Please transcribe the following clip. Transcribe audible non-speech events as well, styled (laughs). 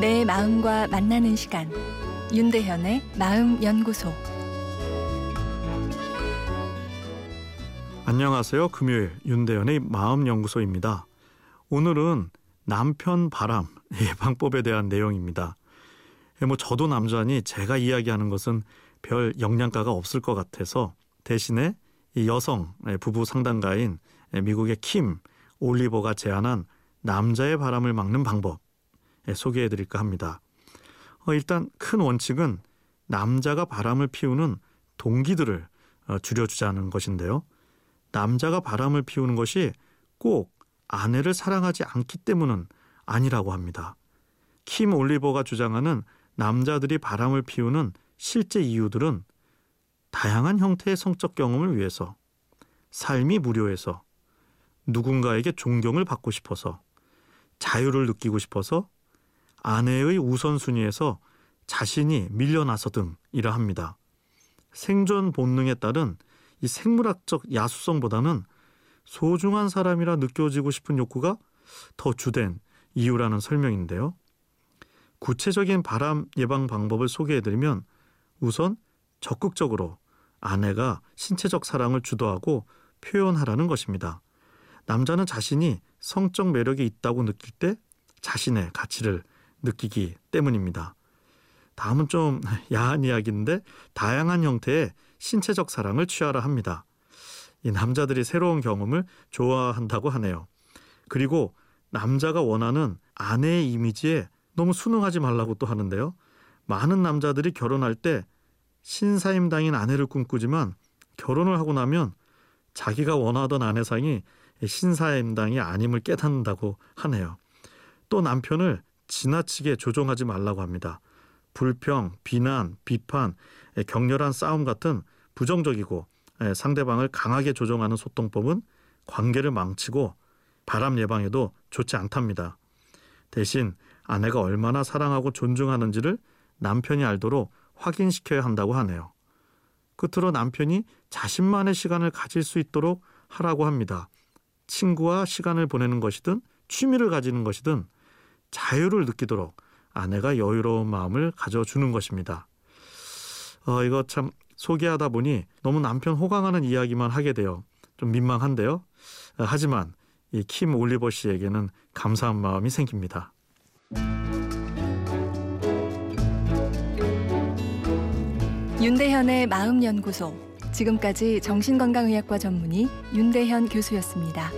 내 마음과 만나는 시간 윤대현의 마음 연구소 안녕하세요. 금요일 윤대현의 마음 연구소입니다. 오늘은 남편 바람 (laughs) 예방법에 대한 내용입니다. 예, 뭐 저도 남자니 제가 이야기하는 것은 별 영양가가 없을 것 같아서 대신에 이 여성 예, 부부 상담가인 예, 미국의 킴 올리버가 제안한 남자의 바람을 막는 방법 소개해 드릴까 합니다. 어, 일단 큰 원칙은 남자가 바람을 피우는 동기들을 어, 줄여주자는 것인데요. 남자가 바람을 피우는 것이 꼭 아내를 사랑하지 않기 때문은 아니라고 합니다. 킴 올리버가 주장하는 남자들이 바람을 피우는 실제 이유들은 다양한 형태의 성적 경험을 위해서, 삶이 무료해서, 누군가에게 존경을 받고 싶어서, 자유를 느끼고 싶어서, 아내의 우선순위에서 자신이 밀려나서 등이라 합니다. 생존 본능에 따른 이 생물학적 야수성보다는 소중한 사람이라 느껴지고 싶은 욕구가 더 주된 이유라는 설명인데요. 구체적인 바람 예방 방법을 소개해드리면 우선 적극적으로 아내가 신체적 사랑을 주도하고 표현하라는 것입니다. 남자는 자신이 성적 매력이 있다고 느낄 때 자신의 가치를 느끼기 때문입니다. 다음은 좀 (laughs) 야한 이야기인데 다양한 형태의 신체적 사랑을 취하라 합니다. 이 남자들이 새로운 경험을 좋아한다고 하네요. 그리고 남자가 원하는 아내의 이미지에 너무 순응하지 말라고 또 하는데요. 많은 남자들이 결혼할 때 신사임당인 아내를 꿈꾸지만 결혼을 하고 나면 자기가 원하던 아내상이 신사임당이 아님을 깨닫는다고 하네요. 또 남편을 지나치게 조종하지 말라고 합니다. 불평, 비난, 비판, 격렬한 싸움 같은 부정적이고 상대방을 강하게 조종하는 소통법은 관계를 망치고 바람 예방에도 좋지 않답니다. 대신 아내가 얼마나 사랑하고 존중하는지를 남편이 알도록 확인시켜야 한다고 하네요. 끝으로 남편이 자신만의 시간을 가질 수 있도록 하라고 합니다. 친구와 시간을 보내는 것이든 취미를 가지는 것이든 자유를 느끼도록 아내가 여유로운 마음을 가져주는 것입니다. 어, 이거 참 소개하다 보니 너무 남편 호강하는 이야기만 하게 돼요. 좀 민망한데요. 어, 하지만 이 킴 올리버 씨에게는 감사한 마음이 생깁니다. 윤대현의 마음연구소. 지금까지 정신건강의학과 전문의 윤대현 교수였습니다.